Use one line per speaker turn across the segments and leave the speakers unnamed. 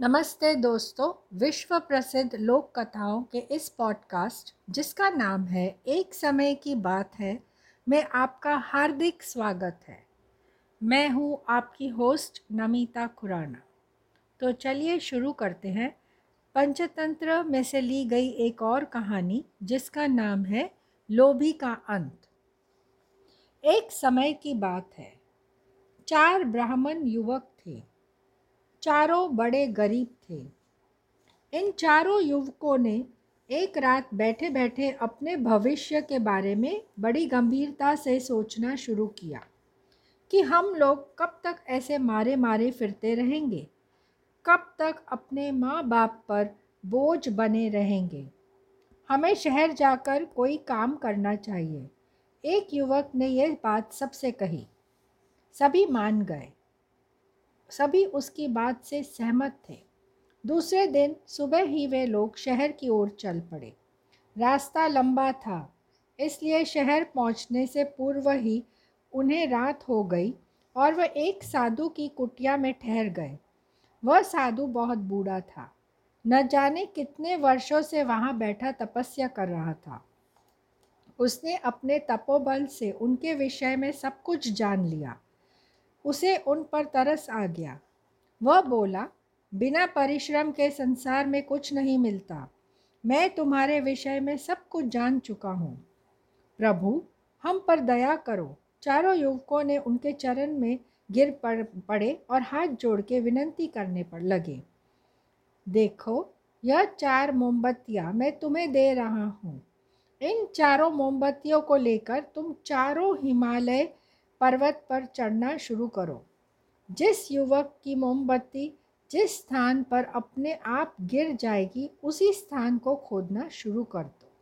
नमस्ते दोस्तों, विश्व प्रसिद्ध लोक कथाओं के इस पॉडकास्ट जिसका नाम है एक समय की बात है, में आपका हार्दिक स्वागत है। मैं हूँ आपकी होस्ट नमिता खुराना। तो चलिए शुरू करते हैं। पंचतंत्र में से ली गई एक और कहानी, जिसका नाम है लोभी का अंत। एक समय की बात है। चार ब्राह्मण युवक थे। चारों बड़े गरीब थे। इन चारों युवकों ने एक रात बैठे बैठे अपने भविष्य के बारे में बड़ी गंभीरता से सोचना शुरू किया कि हम लोग कब तक ऐसे मारे मारे फिरते रहेंगे, कब तक अपने माँ बाप पर बोझ बने रहेंगे। हमें शहर जाकर कोई काम करना चाहिए। एक युवक ने यह बात सबसे कही। सभी मान गए। सभी उसकी बात से सहमत थे। दूसरे दिन सुबह ही वे लोग शहर की ओर चल पड़े। रास्ता लंबा था, इसलिए शहर पहुँचने से पूर्व ही उन्हें रात हो गई और वह एक साधु की कुटिया में ठहर गए। वह साधु बहुत बूढ़ा था, न जाने कितने वर्षों से वहाँ बैठा तपस्या कर रहा था। उसने अपने तपोबल से उनके विषय में सब कुछ जान लिया। उसे उन पर तरस आ गया। वह बोला, बिना परिश्रम के संसार में कुछ नहीं मिलता। मैं तुम्हारे विषय में सब कुछ जान चुका हूँ। प्रभु, हम पर दया करो। चारों युवकों ने उनके चरण में गिर पड़, पड़े और हाथ जोड़ के विनंती करने पर लगे। देखो, यह चार मोमबत्तियाँ मैं तुम्हें दे रहा हूँ। इन चारों मोमबत्तियों को लेकर तुम चारों हिमालय पर्वत पर चढ़ना शुरू करो। जिस युवक की मोमबत्ती जिस स्थान पर अपने आप गिर जाएगी, उसी स्थान को खोदना शुरू कर दो।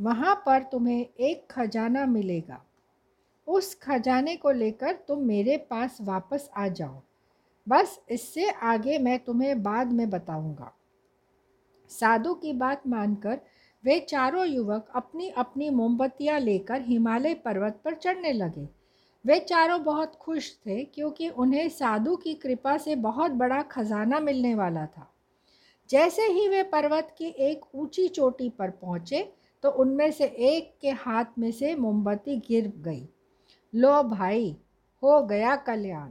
वहाँ पर तुम्हें एक खजाना मिलेगा। उस खजाने को लेकर तुम मेरे पास वापस आ जाओ। बस इससे आगे मैं तुम्हें बाद में बताऊँगा। साधु की बात मानकर वे चारों युवक अपनी अपनी मोमबत्तियाँ लेकर हिमालय पर्वत पर चढ़ने लगे। वे चारों बहुत खुश थे क्योंकि उन्हें साधु की कृपा से बहुत बड़ा खजाना मिलने वाला था। जैसे ही वे पर्वत की एक ऊँची चोटी पर पहुँचे तो उनमें से एक के हाथ में से मोमबत्ती गिर गई। लो भाई, हो गया कल्याण।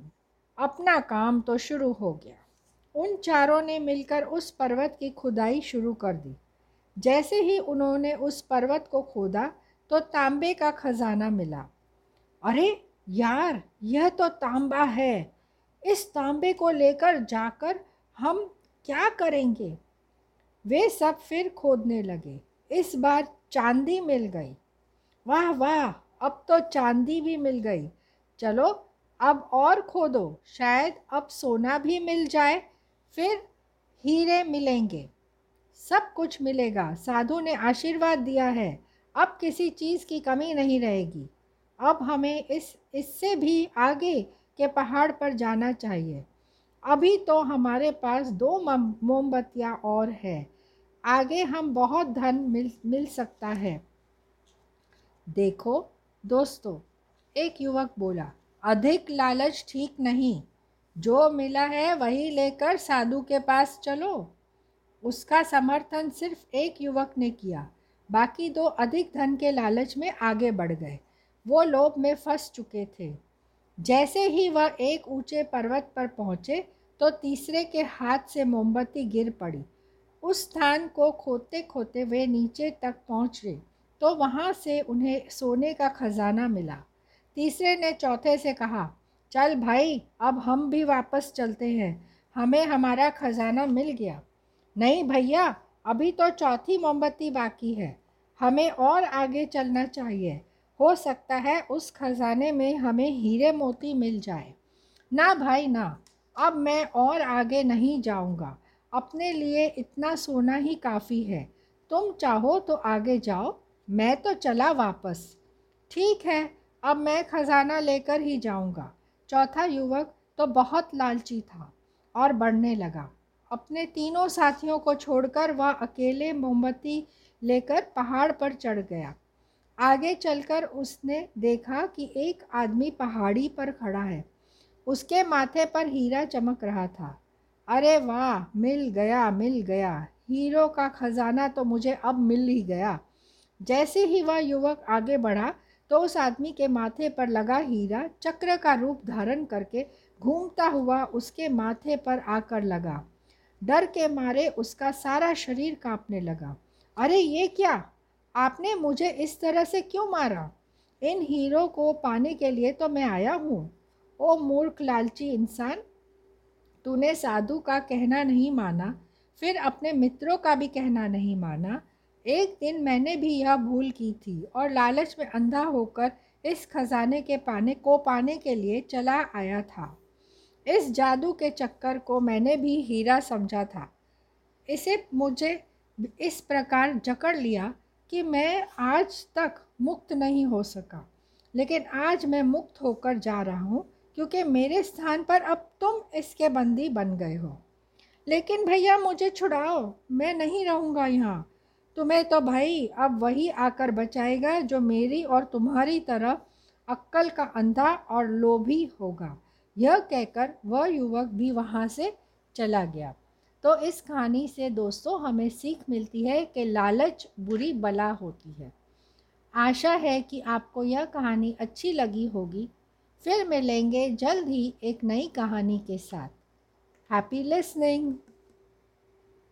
अपना काम तो शुरू हो गया। उन चारों ने मिलकर उस पर्वत की खुदाई शुरू कर दी। जैसे ही उन्होंने उस पर्वत को खोदा तो तांबे का खजाना मिला। अरे यार, यह तो तांबा है। इस तांबे को लेकर जाकर हम क्या करेंगे? वे सब फिर खोदने लगे। इस बार चांदी मिल गई। वाह वाह, अब तो चांदी भी मिल गई। चलो, अब और खोदो। शायद अब सोना भी मिल जाए। फिर हीरे मिलेंगे। सब कुछ मिलेगा। साधु ने आशीर्वाद दिया है। अब किसी चीज़ की कमी नहीं रहेगी। अब हमें इस, इससे भी आगे के पहाड़ पर जाना चाहिए। अभी तो हमारे पास दो मोमबत्तियाँ और है। आगे हम बहुत धन मिल मिल सकता है। देखो, दोस्तों, एक युवक बोला, अधिक लालच ठीक नहीं। जो मिला है वही लेकर साधु के पास चलो। उसका समर्थन सिर्फ़ एक युवक ने किया। बाकी दो अधिक धन के लालच में आगे बढ़ गए। वो लोभ में फंस चुके थे। जैसे ही वह एक ऊँचे पर्वत पर पहुँचे तो तीसरे के हाथ से मोमबत्ती गिर पड़ी। उस स्थान को खोते खोते वे नीचे तक पहुँचे तो वहाँ से उन्हें सोने का खजाना मिला। तीसरे ने चौथे से कहा, चल भाई, अब हम भी वापस चलते हैं। हमें हमारा खजाना मिल गया। नहीं भैया, अभी तो चौथी मोमबत्ती बाकी है। हमें और आगे चलना चाहिए। हो सकता है उस खजाने में हमें हीरे मोती मिल जाए। ना भाई, ना। अब मैं और आगे नहीं जाऊँगा। अपने लिए इतना सोना ही काफ़ी है। तुम चाहो तो आगे जाओ। मैं तो चला वापस। ठीक है, अब मैं खजाना लेकर ही जाऊँगा। चौथा युवक तो बहुत लालची था और बढ़ने लगा। अपने तीनों साथियों को छोड़कर वह अकेले मोमबत्ती लेकर पहाड़ पर चढ़ गया। आगे चलकर उसने देखा कि एक आदमी पहाड़ी पर खड़ा है। उसके माथे पर हीरा चमक रहा था। अरे वाह, मिल गया मिल गया। हीरो का खजाना तो मुझे अब मिल ही गया। जैसे ही वह युवक आगे बढ़ा तो उस आदमी के माथे पर लगा हीरा चक्र का रूप धारण करके घूमता हुआ उसके माथे पर आकर लगा। डर के मारे उसका सारा शरीर कांपने लगा। अरे ये क्या? आपने मुझे इस तरह से क्यों मारा? इन हीरो को पाने के लिए तो मैं आया हूँ। ओ मूर्ख, लालची इंसान, तूने साधु का कहना नहीं माना, फिर अपने मित्रों का भी कहना नहीं माना। एक दिन मैंने भी यह भूल की थी और लालच में अंधा होकर इस खजाने के पाने, को पाने के लिए चला आया था। इस जादू के चक्कर को मैंने भी हीरा समझा था। इसे मुझे इस प्रकार जकड़ लिया कि मैं आज तक मुक्त नहीं हो सका। लेकिन आज मैं मुक्त होकर जा रहा हूँ, क्योंकि मेरे स्थान पर अब तुम इसके बंदी बन गए हो। लेकिन भैया, मुझे छुड़ाओ, मैं नहीं रहूँगा यहाँ। तुम्हें तो भाई, अब वही आकर बचाएगा जो मेरी और तुम्हारी तरह अक्ल का अंधा और लोभी होगा। यह कहकर वह युवक भी वहाँ से चला गया। तो इस कहानी से दोस्तों हमें सीख मिलती है कि लालच बुरी बला होती है। आशा है कि आपको यह कहानी अच्छी लगी होगी। फिर मिलेंगे जल्द ही एक नई कहानी के साथ। Happy listening